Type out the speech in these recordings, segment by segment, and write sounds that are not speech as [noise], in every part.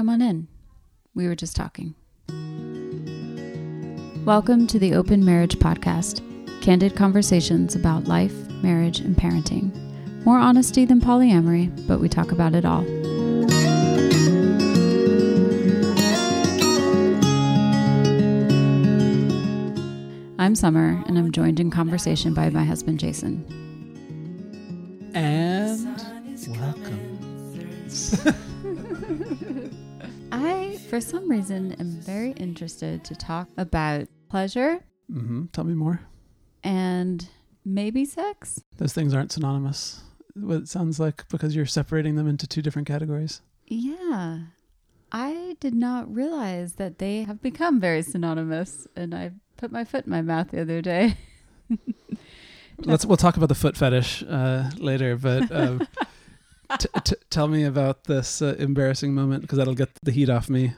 Come on in. We were just talking. Welcome to the Open Marriage Podcast candid conversations about life, marriage, and parenting. More honesty than polyamory, but we talk about it all. I'm Summer, and I'm joined in conversation by my husband, Jason. For some reason, am very interested to talk about pleasure Mm-hmm. Tell me more. and maybe sex. Those things aren't synonymous. What it sounds like because you're separating them into two different categories. Yeah. I did not realize that they have become very synonymous, and I put my foot in my mouth the other day. [laughs] Let's we'll talk about the foot fetish uh, later, but um, [laughs] t- t- tell me about this uh, embarrassing moment because that'll get the heat off me.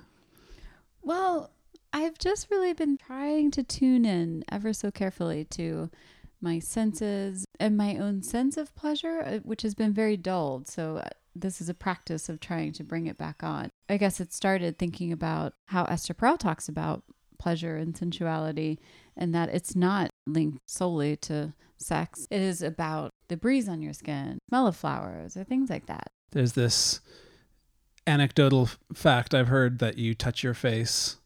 Well, I've just really been trying to tune in ever so carefully to my senses and my own sense of pleasure, uh, which has been very dulled. So, uh, this is a practice of trying to bring it back on. I guess it started thinking about how Esther Perel talks about pleasure and sensuality, and that it's not linked solely to sex. It is about the breeze on your skin, smell of flowers, or things like that. There's this anecdotal fact I've heard that you touch your face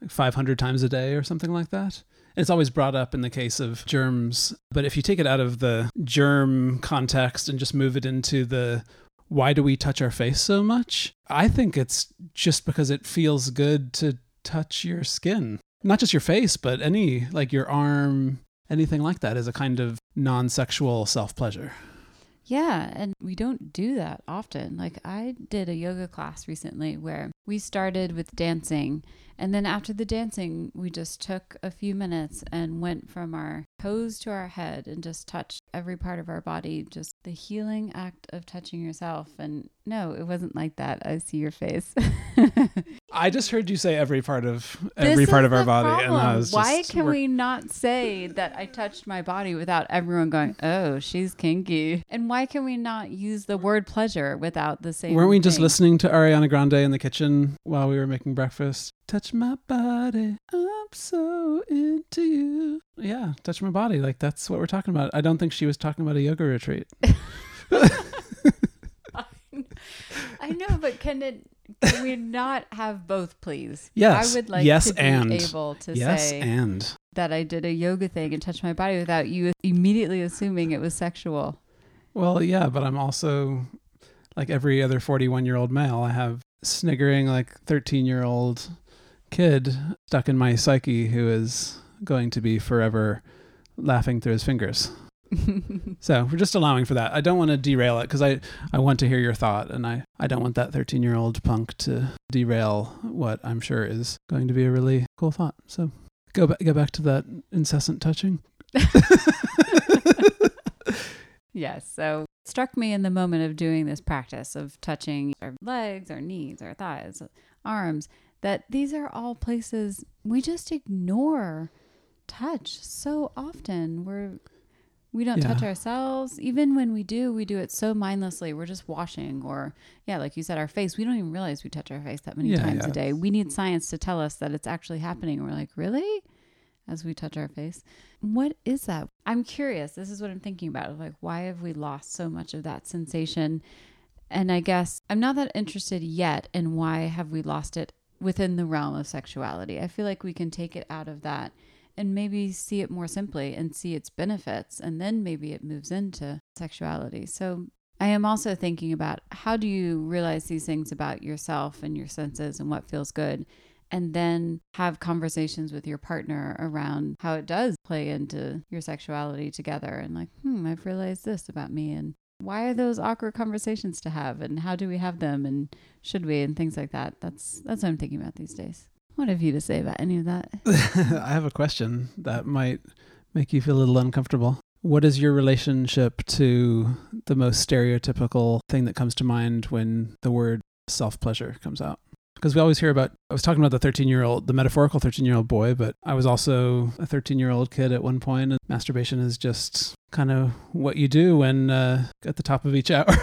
like 500 times a day or something like that. It's always brought up in the case of germs, but if you take it out of the germ context and just move it into the why do we touch our face so much? I think it's just because it feels good to touch your skin. Not just your face, but any, like your arm, anything like that is a kind of non sexual self pleasure. Yeah, and we don't do that often. Like I did a yoga class recently where we started with dancing and then after the dancing, we just took a few minutes and went from our toes to our head and just touched every part of our body, just the healing act of touching yourself. And no, it wasn't like that. I see your face. [laughs] I just heard you say every part of every This part of our body, and I was Why just can we're- not say that I touched my body without everyone going, "Oh, she's kinky"? And why can we not use the word pleasure without the same? Weren't we just listening to Ariana Grande in the kitchen while we were making breakfast? Touch my body, I'm so into you. Yeah, touch my body. Like that's what we're talking about. I don't think she was talking about a yoga retreat. [laughs] I know, but can it? Can we not have both, please? Yes, I would like yes, to be and. able to yes, say and that I did a yoga thing and touched my body without you immediately assuming it was sexual. well, yeah, but I'm also like every other 41 year old male. I have sniggering like 13 year old kid stuck in my psyche who is going to be forever laughing through his fingers. [laughs] So we're just allowing for that. I don't want to derail it because I, I want to hear your thought, and I, I don't want that 13 year old punk to derail what I'm sure is going to be a really cool thought. So go back go back to that incessant touching. [laughs] yes. So it struck me in the moment of doing this practice of touching our legs, our knees, our thighs, arms, that these are all places we just ignore touch so often. We're we don't touch ourselves. Even when we do, we do it so mindlessly. We're just washing or yeah, like you said, our face. We don't even realize we touch our face that many Yeah, times yeah. a day. We need science to tell us that it's actually happening. We're like, really? As we touch our face. What is that? I'm curious. This is what I'm thinking about. Like, why have we lost so much of that sensation? And I guess I'm not that interested yet in why have we lost it within the realm of sexuality. I feel like we can take it out of that and maybe see it more simply and see its benefits and then maybe it moves into sexuality. So I am also thinking about how do you realize these things about yourself and your senses and what feels good and then have conversations with your partner around how it does play into your sexuality together and like, hmm, I've realized this about me and why are those awkward conversations to have and how do we have them and should we and things like that. That's that's what I'm thinking about these days. What have you to say about any of that? [laughs] I have a question that might make you feel a little uncomfortable. What is your relationship to the most stereotypical thing that comes to mind when the word self pleasure comes out? Because we always hear about, I was talking about the 13 year old, the metaphorical 13 year old boy, but I was also a 13 year old kid at one point, and masturbation is just kind of what you do when uh, at the top of each hour.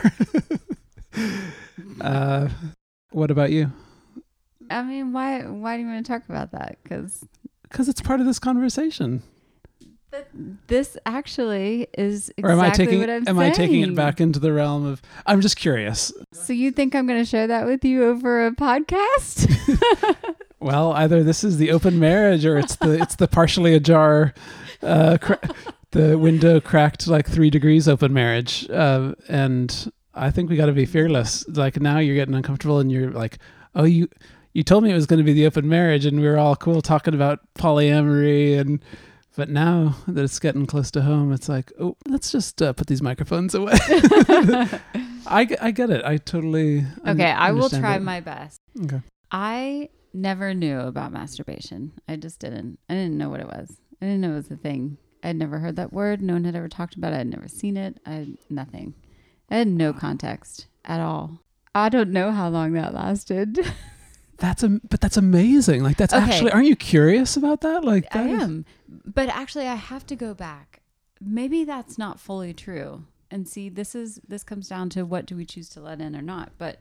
[laughs] uh, what about you? I mean, why why do you want to talk about that? Because Because it's part of this conversation. this actually is exactly or am I taking what I'm am I taking it back into the realm of I'm just curious. So you think I'm going to share that with you over a podcast? [laughs] Well, either this is the open marriage or it's the it's the partially ajar uh cra- the window cracked like 3 degrees open marriage. Uh, and I think we got to be fearless. Like now you're getting uncomfortable and you're like, "Oh, you you told me it was going to be the open marriage and we were all cool talking about polyamory and but now that it's getting close to home, it's like, oh, let's just uh, put these microphones away. [laughs] I, I get it. I totally. un- okay, I will try it. my best. Okay. I never knew about masturbation. I just didn't. I didn't know what it was. I didn't know it was a thing. I'd never heard that word. No one had ever talked about it. I'd never seen it. I had nothing. I had no context at all. I don't know how long that lasted. [laughs] That's a, but that's amazing. Like that's Okay. actually. Aren't you curious about that? Like I that is- am. But actually I have to go back. Maybe that's not fully true. And see, this is this comes down to what do we choose to let in or not. But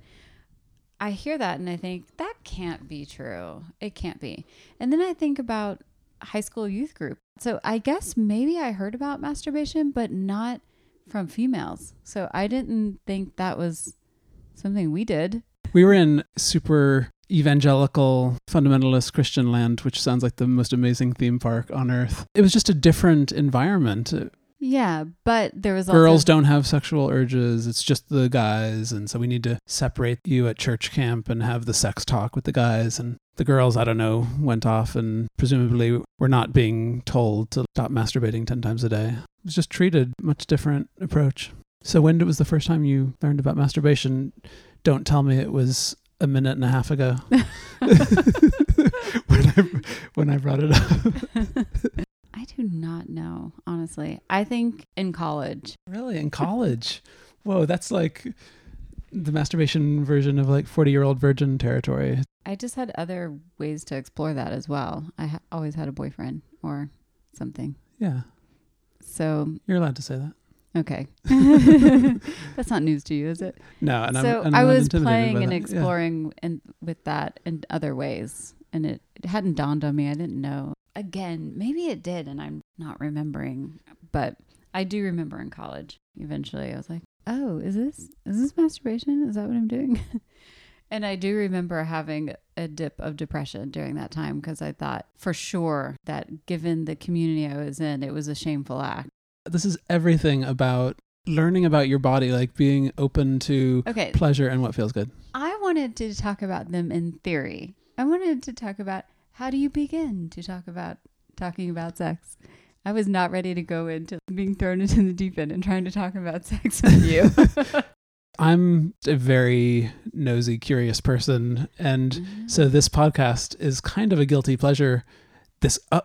I hear that and I think that can't be true. It can't be. And then I think about high school youth group. So I guess maybe I heard about masturbation, but not from females. So I didn't think that was something we did. We were in super evangelical fundamentalist Christian land, which sounds like the most amazing theme park on earth. It was just a different environment. Yeah, but there was a Girls also don't have sexual urges. It's just the guys. And so we need to separate you at church camp and have the sex talk with the guys. And the girls, I don't know, went off and presumably were not being told to stop masturbating 10 times a day. It was just treated much different approach. So when it was the first time you learned about masturbation? Don't tell me it was a minute and a half ago [laughs] [laughs] when I when I brought it up. I do not know, honestly. I think in college. Really, in college? Whoa, that's like the masturbation version of like forty-year-old virgin territory. I just had other ways to explore that as well. I ha- always had a boyfriend or something. Yeah, So, you're allowed to say that. Okay. [laughs] [laughs] That's not news to you, is it? No, and so I'm, and I was playing and that. Yeah. exploring and with that in other ways. And it, it hadn't dawned on me. I didn't know. Again, maybe it did and I'm not remembering. But I do remember in college. Eventually I was like, oh, is this is this masturbation? Is that what I'm doing? [laughs] and I do remember having a dip of depression during that time because I thought for sure that given the community I was in, it was a shameful act. This is everything about learning about your body, like being open to Okay, pleasure and what feels good. I wanted to talk about them in theory. I wanted to talk about how do you begin to talk about talking about sex. I was not ready to go into being thrown into the deep end and trying to talk about [laughs] sex with you. [laughs] I'm a very nosy, curious person, and so this podcast is kind of a guilty pleasure. This uh,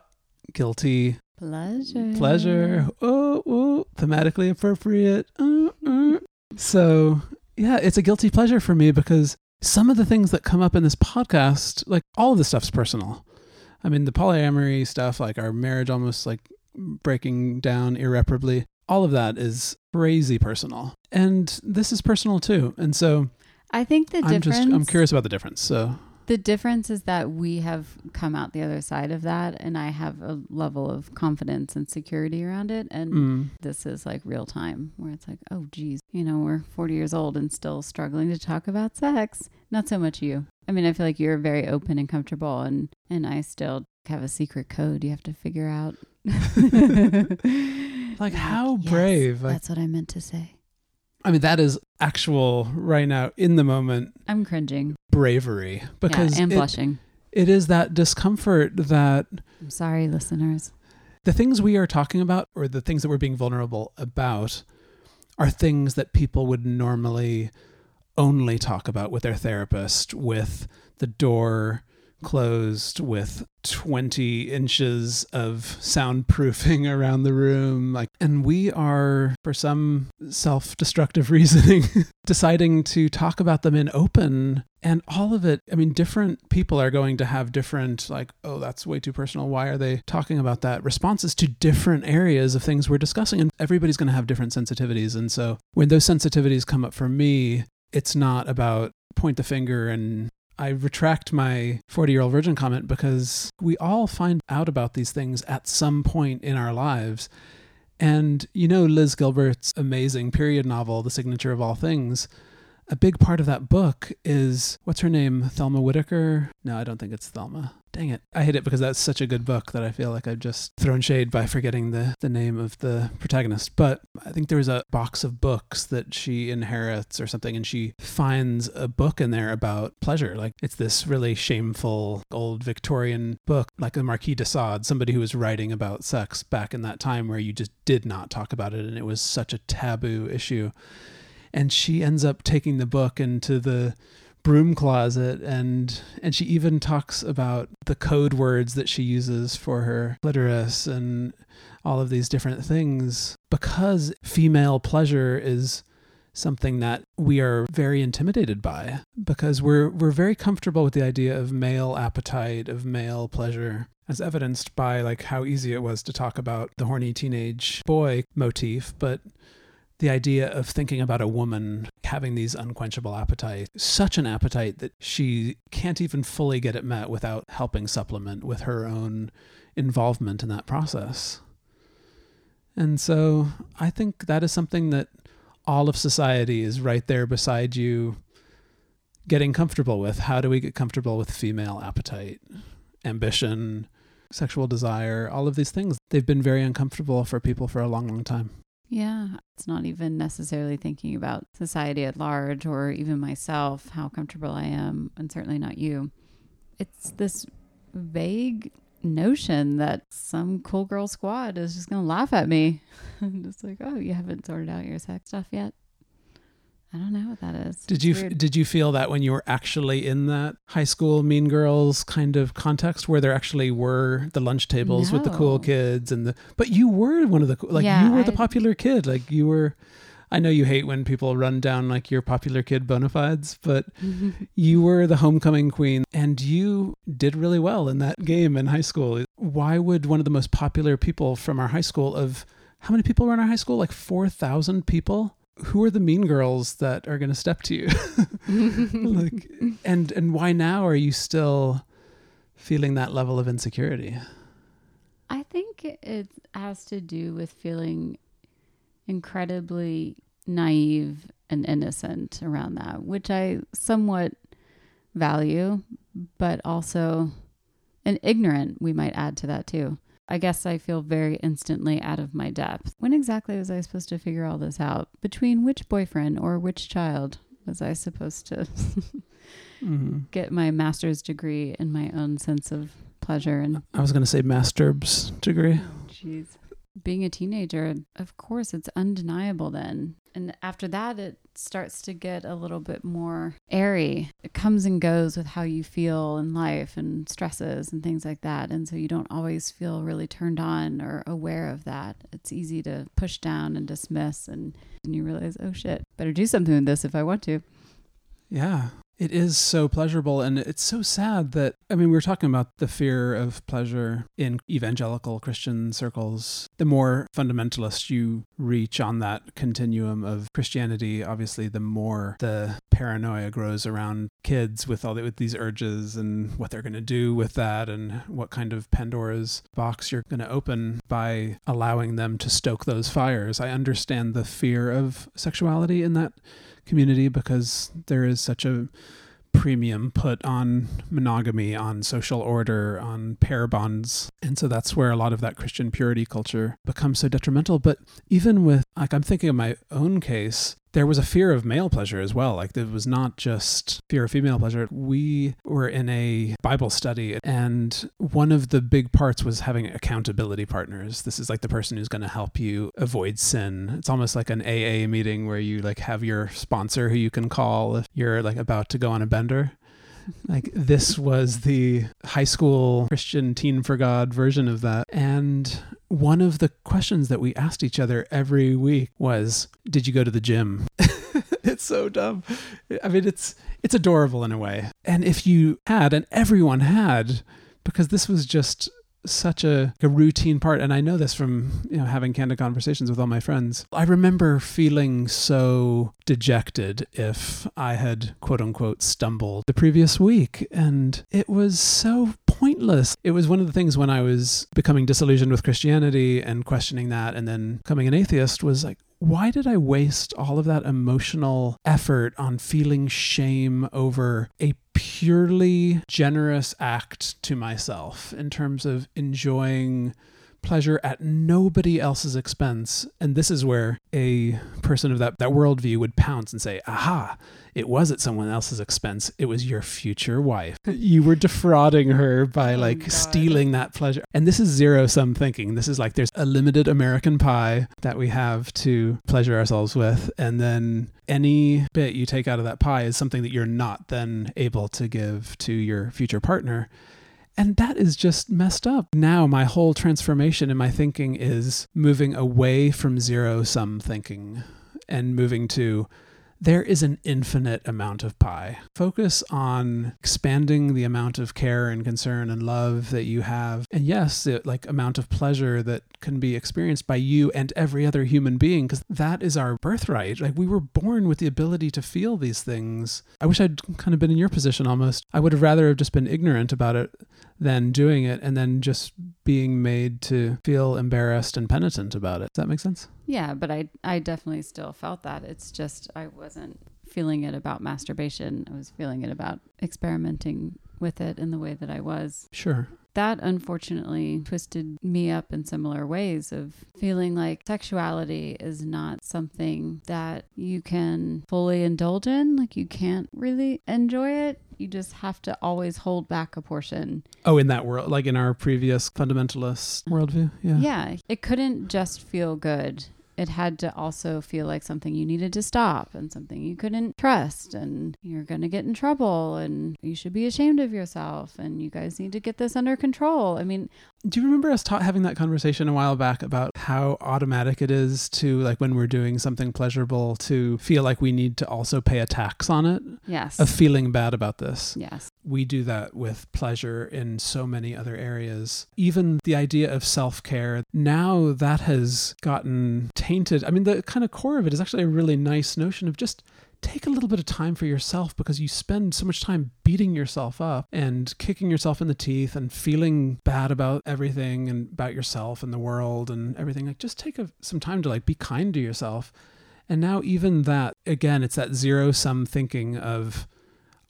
guilty pleasure. pleasure. Oh, oh, thematically appropriate. Uh, uh. So, yeah, it's a guilty pleasure for me because some of the things that come up in this podcast, like all of the stuff's personal. I mean, the polyamory stuff, like our marriage almost like breaking down irreparably, all of that is crazy personal. And this is personal too. And so I think the I'm difference just, I'm curious about the difference. So, the difference is that we have come out the other side of that and I have a level of confidence and security around it and mm, this is like real time where it's like, oh, geez, you know, we're 40 years old and still struggling to talk about sex. Not so much you. I mean, I feel like you're very open and comfortable, and and I still have a secret code you have to figure out. [laughs] [laughs] like, how yes, brave. Like, That's what I meant to say. I mean, that is actual, right now, in the moment, I'm cringing. Bravery because yeah, and it- blushing. it is that discomfort that I'm sorry, listeners. the things we are talking about or the things that we're being vulnerable about are things that people would normally only talk about with their therapist with the door closed with 20 inches of soundproofing [laughs] around the room like and we are for some self-destructive [laughs] reasoning deciding to talk about them in open. And all of it i mean different people are going to have different like oh that's way too personal. Why are they talking about that? responses to different areas of things we're discussing and everybody's going to have different sensitivities. And so when those sensitivities come up for me it's not about point the finger and I retract my 40 year old virgin comment because we all find out about these things at some point in our lives. And you know, Liz Gilbert's amazing period novel, The Signature of All Things, a big part of that book is what's her name? Thelma Whitaker? No, I don't think it's Thelma. Dang it. I hate it because that's such a good book that I feel like I've just thrown shade by forgetting the, the name of the protagonist. But I think there was a box of books that she inherits or something, and she finds a book in there about pleasure. Like it's this really shameful old Victorian book, like the Marquis de Sade, somebody who was writing about sex back in that time where you just did not talk about it, and it was such a taboo issue and she ends up taking the book into the broom closet and and she even talks about the code words that she uses for her clitoris and all of these different things. Because female pleasure is something that we are very intimidated by. Because we're we're very comfortable with the idea of male appetite of male pleasure as evidenced by like how easy it was to talk about the horny teenage boy motif. But the idea of thinking about a woman having these unquenchable appetites, such an appetite that she can't even fully get it met without helping supplement with her own involvement in that process. And so I think that is something that all of society is right there beside you getting comfortable with. How do we get comfortable with female appetite, ambition, sexual desire, all of these things? They've been very uncomfortable for people for a long, long time. Yeah, it's not even necessarily thinking about society at large or even myself, how comfortable I am, and certainly not you. It's this vague notion that some cool girl squad is just going to laugh at me. And [laughs] just like, oh, you haven't sorted out your sex stuff yet. I don't know what that is. Did It's you weird. did you feel that when you were actually in that high school Mean Girls kind of context where there actually were the lunch tables with the cool kids and the but you were one of the cool- like Yeah, you were the popular kid like you were I know you hate when people run down like your popular kid bona fides, but [laughs] you were the homecoming queen and you did really well in that game in high school. Why would one of the most popular people from our high school of how many people were in our high school? Like 4,000 people? Who are the mean girls that are going to step to you? [laughs] like [laughs] and and why now are you still feeling that level of insecurity? I think it has to do with feeling incredibly naive and innocent around that, which I somewhat value, but also and ignorant, we might add to that too. I guess I feel very instantly out of my depth. When exactly was I supposed to figure all this out? Between which boyfriend or which child was I supposed to [laughs] hmm get my master's degree in my own sense of pleasure and I was going to say masterb's degree. Jeez. Being a teenager, of course, it's undeniable then. And after that, it starts to get a little bit more airy. It comes and goes with how you feel in life and stresses and things like that. And so you don't always feel really turned on or aware of that. It's easy to push down and dismiss. And, and you realize, oh shit, better do something with this if I want to. Yeah. It is so pleasurable. And it's so sad that, I mean, we were talking about the fear of pleasure in evangelical Christian circles. The more fundamentalist you reach on that continuum of Christianity, obviously, the more the paranoia grows around kids with all the, with these urges and what they're going to do with that and what kind of Pandora's box you're going to open by allowing them to stoke those fires. I understand the fear of sexuality in that community because there is such a premium put on monogamy, on social order, on pair bonds. And so that's where a lot of that Christian purity culture becomes so detrimental. But even with, like, I'm thinking of my own case, there was a fear of male pleasure as well. Like, it was not just fear of female pleasure. We were in a Bible study, and one of the big parts was having accountability partners. This is like the person who's going to help you avoid sin. It's almost like an AA meeting where you like have your sponsor who you can call if you're like about to go on a bender. Like this was the high school Christian teen for God version of that. And one of the questions that we asked each other every week was, "Did you go to the gym?" [laughs] it's so dumb. I mean, it's it's adorable in a way. And if you had, and everyone had, because this was just such a, a routine part. And I know this from you know having candid conversations with all my friends. I remember feeling so dejected if I had quote unquote stumbled the previous week. And it was so pointless. It was one of the things when I was becoming disillusioned with Christianity and questioning that and then becoming an atheist was like, why did I waste all of that emotional effort on feeling shame over a purely generous act to myself in terms of enjoying pleasure at nobody else's expense. And this is where a person of that, that worldview would pounce and say, aha, it was at someone else's expense. It was your future wife. You were defrauding her by Oh, like God. stealing that pleasure. And this is zero sum thinking. This is like there's a limited American pie that we have to pleasure ourselves with. And then any bit you take out of that pie is something that you're not then able to give to your future partner. And that is just messed up. Now, my whole transformation in my thinking is moving away from zero sum thinking and moving to there is an infinite amount of pie. Focus on expanding the amount of care and concern and love that you have. And yes, the like amount of pleasure that can be experienced by you and every other human being because that is our birthright. Like we were born with the ability to feel these things. I wish I'd kind of been in your position almost. I would have rather have just been ignorant about it than doing it and then just being made to feel embarrassed and penitent about it. Does that make sense? Yeah, but I I definitely still felt that. It's just I wasn't feeling it about masturbation. I was feeling it about experimenting with it in the way that I was. Sure. That unfortunately twisted me up in similar ways of feeling like sexuality is not something that you can fully indulge in. Like you can't really enjoy it. You just have to always hold back a portion. Oh, in that world, like in our previous fundamentalist worldview? Yeah. Yeah. It couldn't just feel good. It had to also feel like something you needed to stop and something you couldn't trust and you're going to get in trouble and you should be ashamed of yourself and you guys need to get this under control. I mean, Do you remember us ta- having that conversation a while back about how automatic it is to, like, when we're doing something pleasurable, to feel like we need to also pay a tax on it? yes. Of feeling bad about this. yes. We do that with pleasure in so many other areas. Even the idea of self care, now that has gotten tainted. I mean, the kind of core of it is actually a really nice notion of just take a little bit of time for yourself because you spend so much time beating yourself up and kicking yourself in the teeth and feeling bad about everything and about yourself and the world and everything. Like, just take a, some time to like be kind to yourself. And now, even that, again, it's that zero sum thinking of,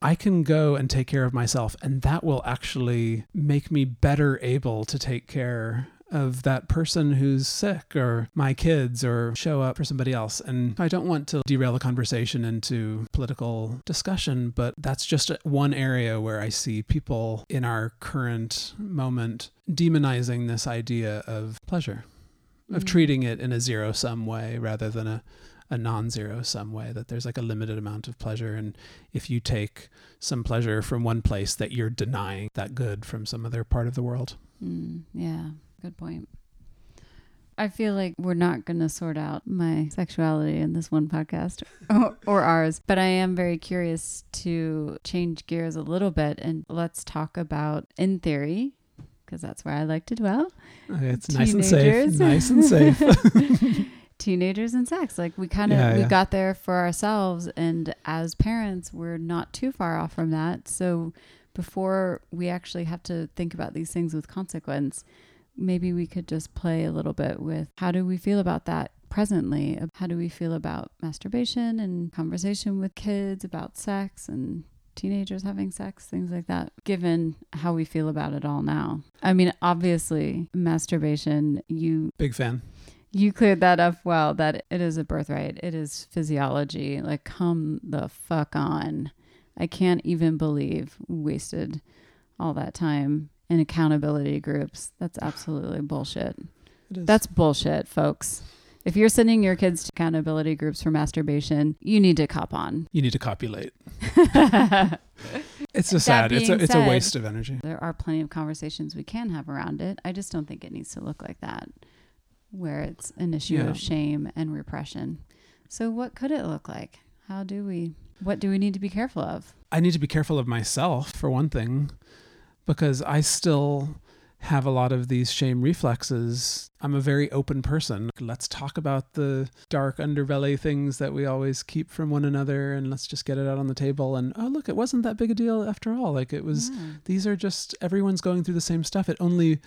I can go and take care of myself, and that will actually make me better able to take care of that person who's sick or my kids or show up for somebody else. And I don't want to derail the conversation into political discussion, but that's just one area where I see people in our current moment demonizing this idea of pleasure, of Mm. treating it in a zero sum way rather than a a non-zero sum way that there's like a limited amount of pleasure and if you take some pleasure from one place that you're denying that good from some other part of the world Mm, yeah, good point. I feel like we're not going to sort out my sexuality in this one podcast [laughs] or, or ours, but I am very curious to change gears a little bit and let's talk about, in theory, because that's where I like to dwell, Okay, it's nice and safe Teenagers. nice and safe [laughs] [laughs] teenagers and sex. Like we kind of Yeah, we yeah. got there for ourselves, and as parents, we're not too far off from that. So before we actually have to think about these things with consequence, maybe we could just play a little bit with how do we feel about that presently? How do we feel about masturbation and conversation with kids about sex and teenagers having sex, things like that, given how we feel about it all now. I mean, obviously, masturbation, you big fan you cleared that up well that it is a birthright. It is physiology. Like, come the fuck on. I can't even believe wasted all that time in accountability groups. That's absolutely bullshit. That's bullshit, folks. If you're sending your kids to accountability groups for masturbation, you need to cop on. you need to copulate [laughs] it's so sad it's a, it's a waste of energy There are plenty of conversations we can have around it. I just don't think it needs to look like that, where it's an issue Yeah. of shame and repression. So, what could it look like? How do we, what do we need to be careful of? I need to be careful of myself for one thing, because I still have a lot of these shame reflexes. I'm a very open person. Let's talk about the dark underbelly things that we always keep from one another and let's just get it out on the table. And oh, look, it wasn't that big a deal after all. Like it was, Yeah. these are just, everyone's going through the same stuff. It only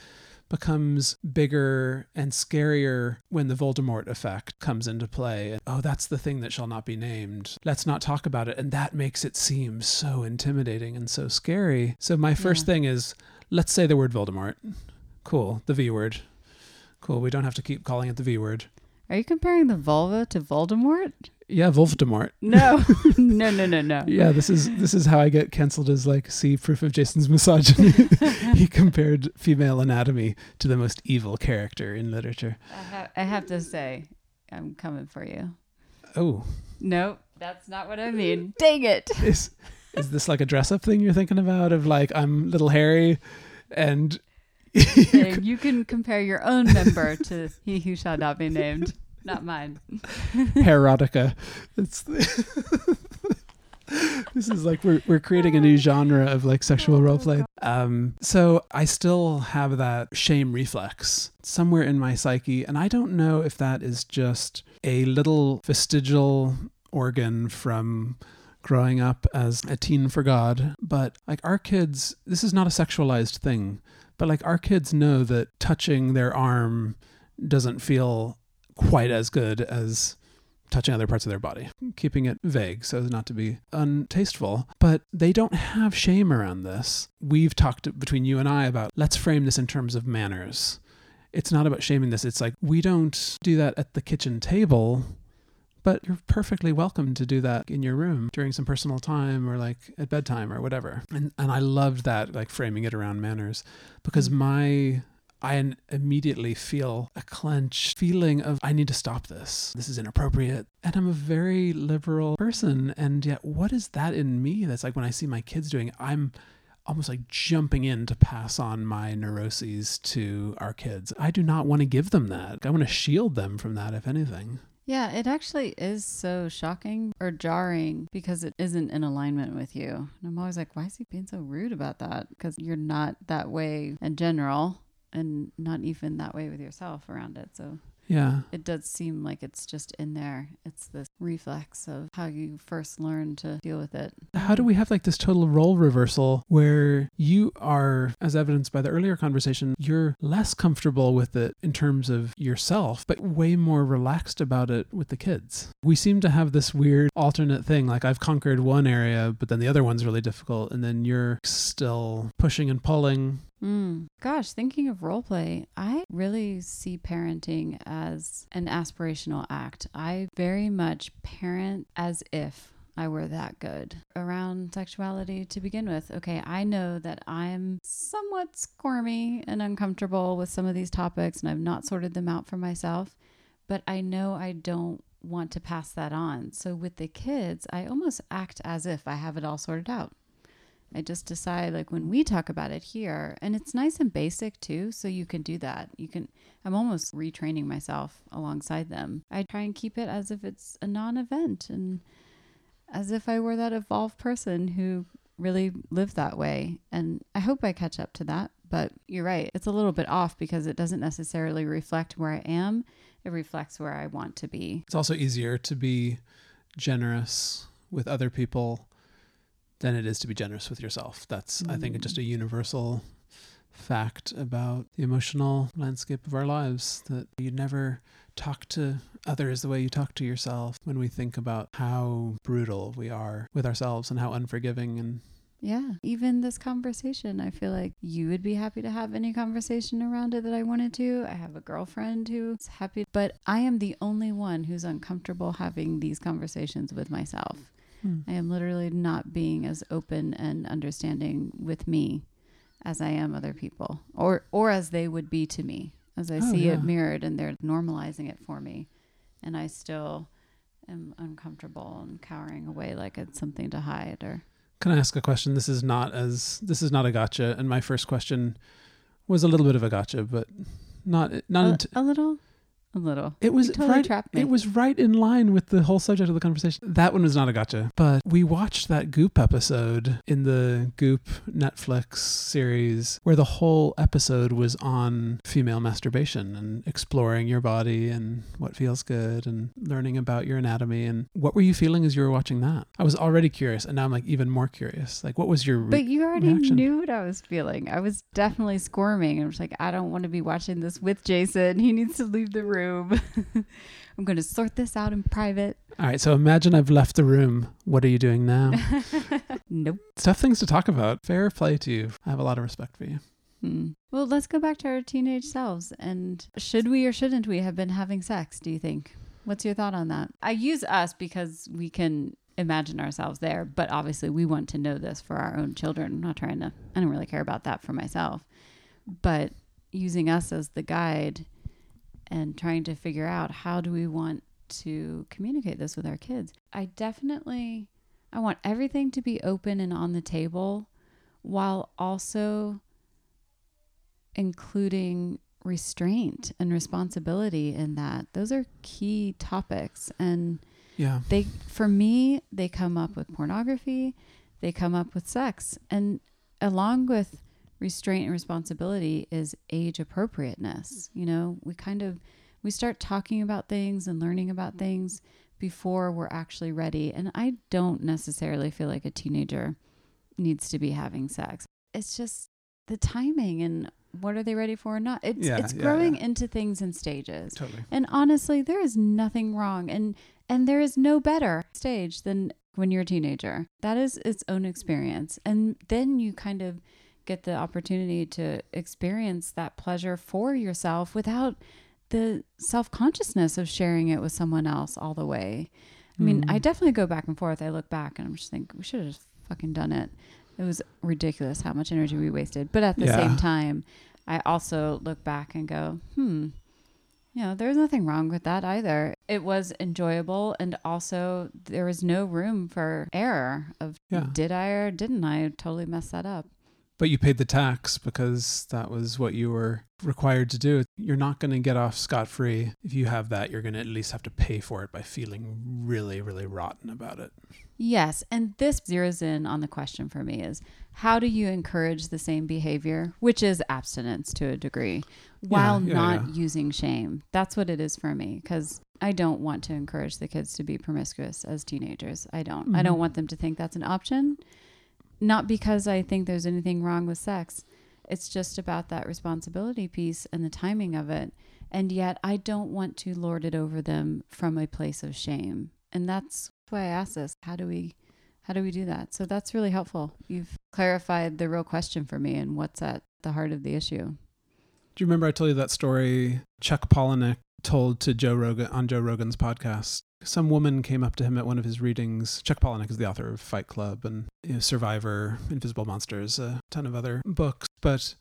becomes bigger and scarier when the Voldemort effect comes into play. And, oh, that's the thing that shall not be named. Let's not talk about it. And that makes it seem so intimidating and so scary. So, my first Yeah. thing is let's say the word Voldemort. Cool. The V word. Cool. We don't have to keep calling it the V word. Are you comparing the vulva to Voldemort? Yeah, Voldemort. No, [laughs] no, no, no, no. Yeah, this is this is how I get cancelled as like see proof of Jason's misogyny. [laughs] he compared female anatomy to the most evil character in literature. I, ha- I have to say, I'm coming for you. Oh, No, that's not what I mean. Dang it. is is this like a dress up thing you're thinking about of like I'm little Harry and [laughs] Saying you can compare your own member to he who shall not be named, not mine. [laughs] Herotica. It's [laughs] this is like we're we're creating a new genre of like sexual role play. Um, so I still have that shame reflex somewhere in my psyche, and I don't know if that is just a little vestigial organ from growing up as a teen for God, but like our kids, this is not a sexualized thing, but like our kids know that touching their arm doesn't feel quite as good as touching other parts of their body, keeping it vague so as not to be untasteful. But they don't have shame around this. We've talked between you and I about let's frame this in terms of manners. It's not about shaming this. It's like we don't do that at the kitchen table, but you're perfectly welcome to do that in your room during some personal time or like at bedtime or whatever. And and I loved that like framing it around manners because mm. my I immediately feel a clench feeling of I need to stop this. This is inappropriate. And I'm a very liberal person and yet what is that in me that's like when I see my kids doing it, I'm almost like jumping in to pass on my neuroses to our kids. I do not want to give them that. I want to shield them from that if anything. Yeah, it actually is so shocking or jarring because it isn't in alignment with you. And I'm always like, why is he being so rude about that? Because you're not that way in general and not even that way with yourself around it. So Yeah. it does seem like it's just in there. It's this reflex of how you first learn to deal with it. How do we have like this total role reversal where you are, as evidenced by the earlier conversation, you're less comfortable with it in terms of yourself, but way more relaxed about it with the kids? We seem to have this weird alternate thing like I've conquered one area, but then the other one's really difficult, and then you're still pushing and pulling. Mm. Gosh, thinking of role play, I really see parenting as an aspirational act. I very much parent as if I were that good around sexuality to begin with. Okay, I know that I'm somewhat squirmy and uncomfortable with some of these topics and I've not sorted them out for myself, but I know I don't want to pass that on. So with the kids, I almost act as if I have it all sorted out. I just decide like when we talk about it here, and it's nice and basic too, so you can do that. You can, I'm almost retraining myself alongside them. I try and keep it as if it's a non event and as if I were that evolved person who really lived that way. And I hope I catch up to that. But you're right, it's a little bit off because it doesn't necessarily reflect where I am, it reflects where I want to be. It's also easier to be generous with other people than it is to be generous with yourself. That's, I think, Mm. just a universal fact about the emotional landscape of our lives that you never talk to others the way you talk to yourself when we think about how brutal we are with ourselves and how unforgiving and Yeah, even this conversation, I feel like you would be happy to have any conversation around it that I wanted to. I have a girlfriend who's happy, but I am the only one who's uncomfortable having these conversations with myself. Hmm. I am literally not being as open and understanding with me as I am other people or or as they would be to me. As I Oh, see yeah. it mirrored and they're normalizing it for me and I still am uncomfortable and cowering away like it's something to hide or Can I ask a question? This is not as this is not a gotcha, and my first question was a little bit of a gotcha, but not not a, int- a little a little. It was You totally right. trapped me. It was right in line with the whole subject of the conversation. That one was not a gotcha. But we watched that Goop episode in the Goop Netflix series where the whole episode was on female masturbation and exploring your body and what feels good and learning about your anatomy. And what were you feeling as you were watching that? I was already curious, and now I'm like even more curious. Like, what was your? Re- But you already reaction. knew what I was feeling. I was definitely squirming. I was like, I don't want to be watching this with Jason. He needs to leave the room. [laughs] I'm going to sort this out in private. All right. So imagine I've left the room. What are you doing now? [laughs] nope. Tough things to talk about. Fair play to you. I have a lot of respect for you. Hmm. Well, let's go back to our teenage selves. And should we or shouldn't we have been having sex, do you think? What's your thought on that? I use us because we can imagine ourselves there, but obviously we want to know this for our own children. I'm not trying to, I don't really care about that for myself. But using us as the guide and trying to figure out how do we want to communicate this with our kids. I definitely I want everything to be open and on the table while also including restraint and responsibility in that. Those are key topics and Yeah. they for me they come up with pornography, they come up with sex and along with restraint and responsibility is age appropriateness. You know, we kind of we start talking about things and learning about mm-hmm. things before we're actually ready. And I don't necessarily feel like a teenager needs to be having sex. It's just the timing and what are they ready for or not. It's Yeah, it's yeah, growing yeah. into things in stages. Totally. And honestly, there is nothing wrong and and there is no better stage than when you're a teenager. That is its own experience. And then you kind of get the opportunity to experience that pleasure for yourself without the self-consciousness of sharing it with someone else all the way. I mean, Mm. I definitely go back and forth. I look back and I'm just think we should have just fucking done it. It was ridiculous how much energy we wasted. But at the Yeah. same time, I also look back and go, hmm, you know, there's nothing wrong with that either. It was enjoyable, and also there was no room for error of Yeah. did I or didn't I totally mess that up. But you paid the tax because that was what you were required to do. You're not going to get off scot free. If you have that, you're going to at least have to pay for it by feeling really, really rotten about it. Yes, and this zeroes in on the question for me is how do you encourage the same behavior, which is abstinence to a degree, while yeah, not yeah. using shame? That's what it is for me because I don't want to encourage the kids to be promiscuous as teenagers. I don't. I Mhm. don't want them to think that's an option. Not because I think there's anything wrong with sex. It's just about that responsibility piece and the timing of it. And yet I don't want to lord it over them from a place of shame. And that's why I asked this. How do we how do we do that? So that's really helpful. You've clarified the real question for me and what's at the heart of the issue. Do you remember I told you that story Chuck Palahniuk told to Joe Rogan on Joe Rogan's podcast? Some woman came up to him at one of his readings. Chuck Palahniuk is the author of Fight Club and you know, Survivor, Invisible Monsters, a ton of other books. But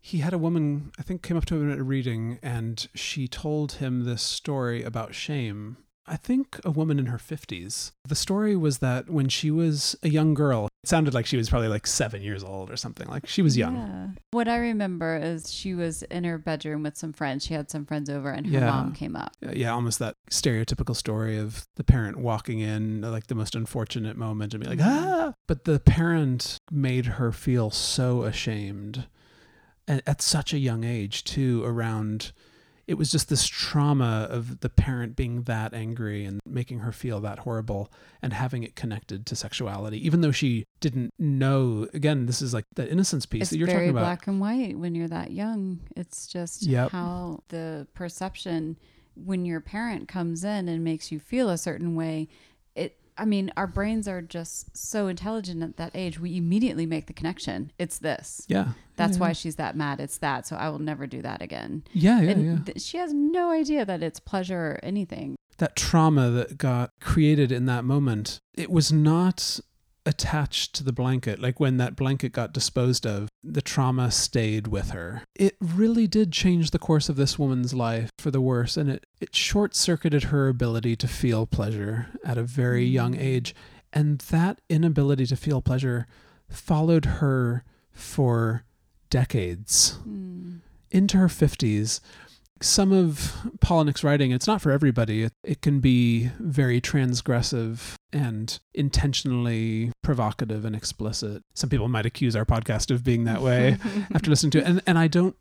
he had a woman, I think, came up to him at a reading and she told him this story about shame. I think a woman in her 50s. The story was that when she was a young girl, it sounded like she was probably like seven years old or something. Like she was young. Yeah. What I remember is she was in her bedroom with some friends. She had some friends over and her Yeah. mom came up. Yeah, almost that stereotypical story of the parent walking in like the most unfortunate moment and be like, Mhm. ah. But the parent made her feel so ashamed and at such a young age, too, around it was just this trauma of the parent being that angry and making her feel that horrible and having it connected to sexuality, even though she didn't know. Again, this is like that innocence piece It's that you're talking about. black and white when you're that young. It's just Yep. how the perception when your parent comes in and makes you feel a certain way. It I mean, our brains are just so intelligent at that age. We immediately make the connection. It's this. Yeah. That's yeah. why she's that mad. It's that. So I will never do that again. Yeah, yeah, and yeah. th- she has no idea that it's pleasure or anything. that trauma that got created in that moment, it was not attached to the blanket. Like when that blanket got disposed of, the trauma stayed with her. It really did change the course of this woman's life for the worse, and it, it short circuited her ability to feel pleasure at a very young Mm. age. And that inability to feel pleasure followed her for decades Hmm. into her 50s some of Palahniuk's writing, it's not for everybody. It, it can be very transgressive and intentionally provocative and explicit. Some people might accuse our podcast of being that way [laughs] after listening to it. And, and I don't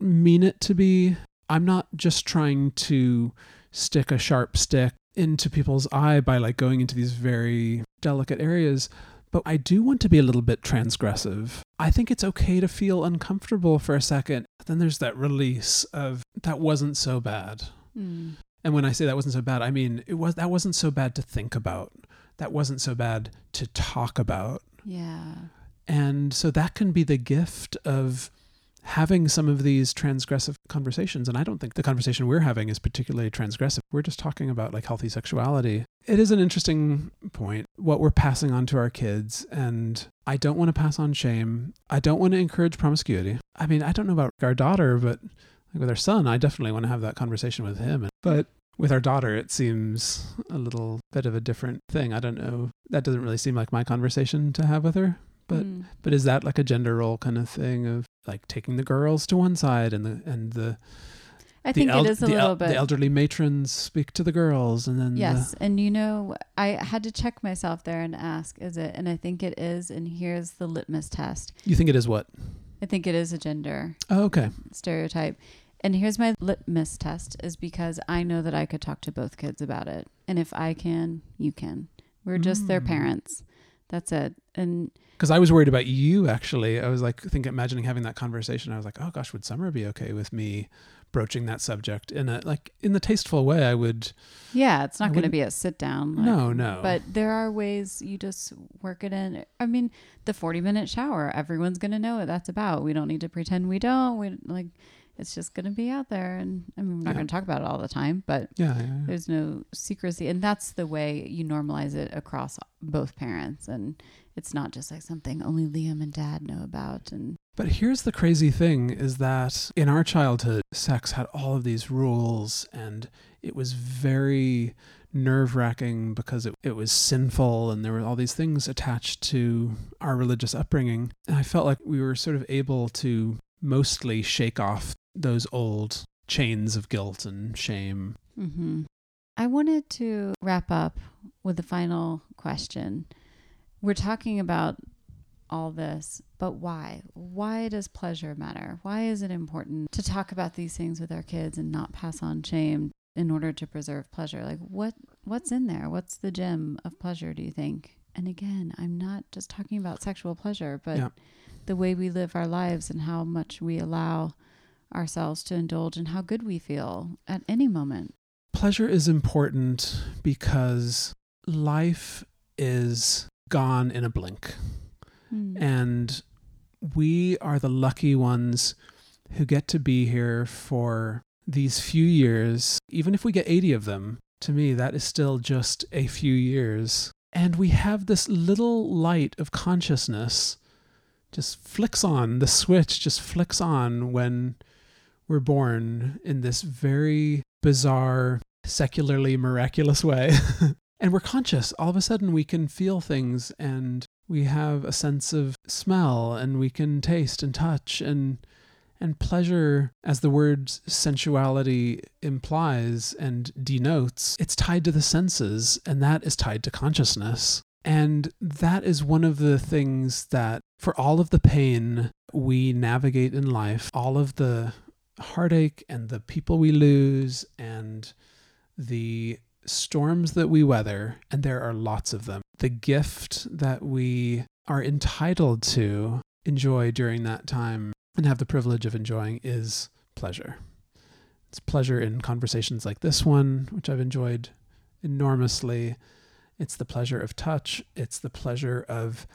mean it to be. I'm not just trying to stick a sharp stick into people's eye by like going into these very delicate areas but I do want to be a little bit transgressive. I think it's okay to feel uncomfortable for a second. Then there's that release of that wasn't so bad. Mm. And when I say that wasn't so bad, I mean it was that wasn't so bad to think about. That wasn't so bad to talk about. Yeah. And so that can be the gift of having some of these transgressive conversations. And I don't think the conversation we're having is particularly transgressive. We're just talking about like healthy sexuality. It is an interesting point, what we're passing on to our kids. And I don't want to pass on shame. I don't want to encourage promiscuity. I mean, I don't know about our daughter, but with our son, I definitely want to have that conversation with him. But with our daughter, it seems a little bit of a different thing. I don't know. That doesn't really seem like my conversation to have with her. But mm. but is that like a gender role kind of thing of like taking the girls to one side and the and the I think el- it is a little el- bit. The elderly matrons speak to the girls, and then yes, the... and you know, I had to check myself there and ask, is it? And I think it is. And here's the litmus test. You think it is what? I think it is a gender. Oh, okay. Stereotype. And here's my litmus test: is because I know that I could talk to both kids about it, and if I can, you can. We're just mm. their parents. That's it. And because I was worried about you actually. I was like thinking, imagining having that conversation. I was like, oh gosh, would Summer be okay with me broaching that subject in a like in the tasteful way? I would. Yeah, it's not going to be a sit down. Like, no, no. But there are ways you just work it in. I mean, the forty minute shower. Everyone's going to know what that's about. We don't need to pretend we don't. We like it's just going to be out there and i mean we're not yeah. going to talk about it all the time but yeah, yeah, there's no secrecy and that's the way you normalize it across both parents and it's not just like something only liam and dad know about and but here's the crazy thing is that in our childhood sex had all of these rules and it was very nerve wracking because it, it was sinful and there were all these things attached to our religious upbringing. And I felt like we were sort of able to mostly shake off those old chains of guilt and shame. Mm-hmm. I wanted to wrap up with the final question. We're talking about all this, but why? Why does pleasure matter? Why is it important to talk about these things with our kids and not pass on shame in order to preserve pleasure? Like what what's in there? What's the gem of pleasure, do you think? And again, I'm not just talking about sexual pleasure, but yeah. The way we live our lives and how much we allow ourselves to indulge and how good we feel at any moment. Pleasure is important because life is gone in a blink. Hmm. And we are the lucky ones who get to be here for these few years. Even if we get 80 of them, to me, that is still just a few years. And we have this little light of consciousness just flicks on, the switch just flicks on when we're born in this very bizarre, secularly miraculous way. [laughs] and we're conscious. All of a sudden, we can feel things and we have a sense of smell and we can taste and touch and and pleasure as the word sensuality implies and denotes it's tied to the senses and that is tied to consciousness and that is one of the things that for all of the pain we navigate in life all of the heartache and the people we lose and the storms that we weather, and there are lots of them. The gift that we are entitled to enjoy during that time and have the privilege of enjoying is pleasure. It's pleasure in conversations like this one, which I've enjoyed enormously. It's the pleasure of touch. It's the pleasure of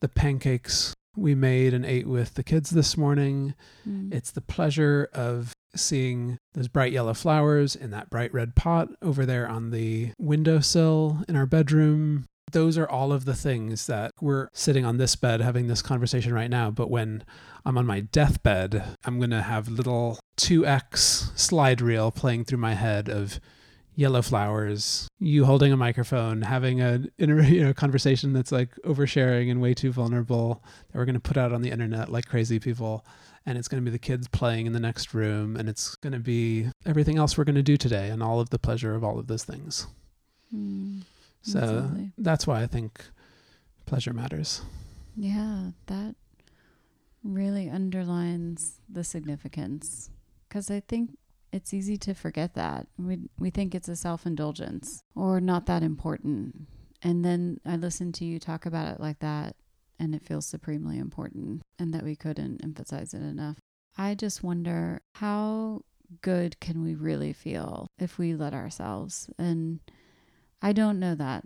the pancakes we made and ate with the kids this morning. Mm. It's the pleasure of seeing those bright yellow flowers in that bright red pot over there on the windowsill in our bedroom. Those are all of the things that we're sitting on this bed having this conversation right now. But when I'm on my deathbed, I'm going to have little 2x slide reel playing through my head of yellow flowers, you holding a microphone, having a [laughs] you know conversation that's like oversharing and way too vulnerable that we're going to put out on the internet like crazy people. And it's going to be the kids playing in the next room, and it's going to be everything else we're going to do today, and all of the pleasure of all of those things. Mm, So absolutely. that's why I think pleasure matters. Yeah, that really underlines the significance because I think it's easy to forget that. We we think it's a self-indulgence or not that important. And then I listen to you talk about it like that and it feels supremely important and that we couldn't emphasize it enough. I just wonder how good can we really feel if we let ourselves and I don't know that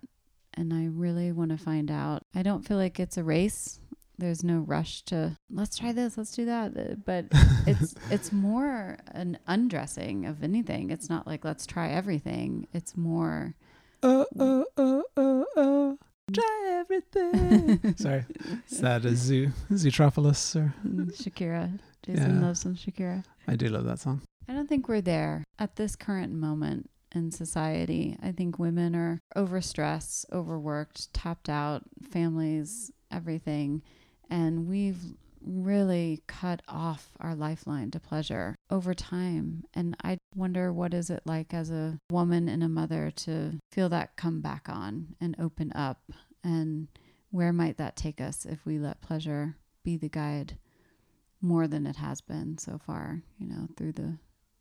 and I really want to find out. I don't feel like it's a race. There's no rush to let's try this, let's do that. Uh, But [laughs] it's it's more an undressing of anything. It's not like let's try everything. It's more uh, uh, uh, uh, uh, try everything. [laughs] Sorry, is that a zoo Zootropolis? Or Shakira. Jason Yeah. loves some Shakira. I do love that song. I don't think we're there at this current moment in society. I think women are overstressed, overworked, tapped out, families, everything. And we've really cut off our lifeline to pleasure over time. And I wonder what is it like as a woman and a mother to feel that come back on and open up and where might that take us if we let pleasure be the guide more than it has been so far, you know, through the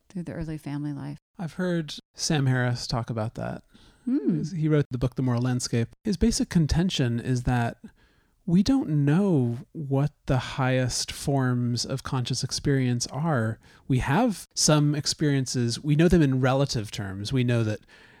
through the early family life. I've heard Sam Harris talk about that. Hmm. He wrote the book The Moral Landscape. His basic contention is that we don't know what the highest forms of conscious experience are. We have some experiences, we know them in relative terms. We know that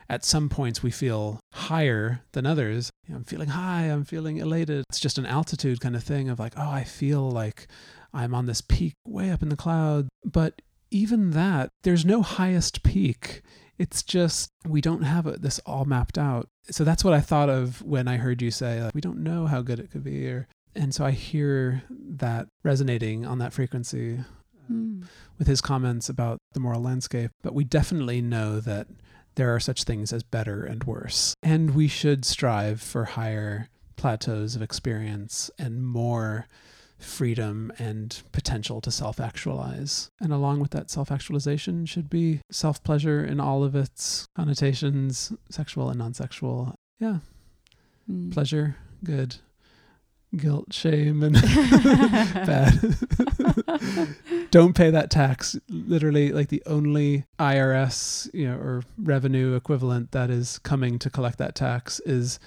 at some points we feel higher than others. I'm feeling high, I'm feeling elated. It's just an altitude kind of thing of like, oh, I feel like I'm on this peak way up in the cloud. But even that, there's no highest peak. It's just we don't have it, this all mapped out. So that's what I thought of when I heard you say like, we don't know how good it could be. Or, and so I hear that resonating on that frequency Hmm. with his comments about the moral landscape. But we definitely know that there are such things as better and worse. And we should strive for higher plateaus of experience and more freedom and potential to self actualize. And along with that self actualization should be self pleasure in all of its connotations, sexual and non sexual. Yeah, Hmm. pleasure, good. Guilt, shame, and [laughs] [laughs] bad. [laughs] Don't pay that tax. Literally, like the only IRS, you know, or revenue equivalent that is coming to collect that tax is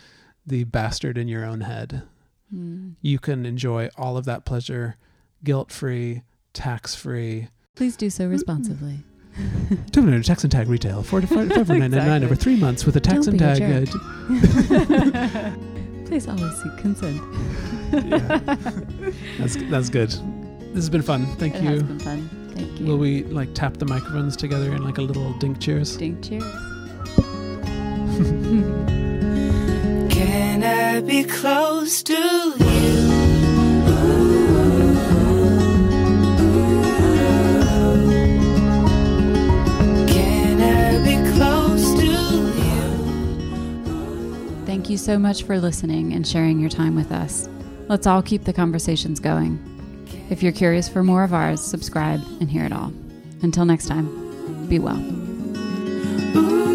the bastard in your own head Hmm. you can enjoy all of that pleasure guilt free, tax free. Please do so responsibly. [laughs] Two hundred tax and tag retail, four to five five [laughs] nine nine over three months with a tax Don't and tag. uh, [laughs] Please always seek consent. Yeah. that's that's good. This has been fun. Thank it you. has been fun. Thank you. Will we like tap the microphones together in like a little dink cheers? Dink cheers. Can I be close to you? Can I be close to you? Thank you so much for listening and sharing your time with us. Let's all keep the conversations going. If you're curious for more of ours, subscribe and hear it all. Until next time, be well. Ooh.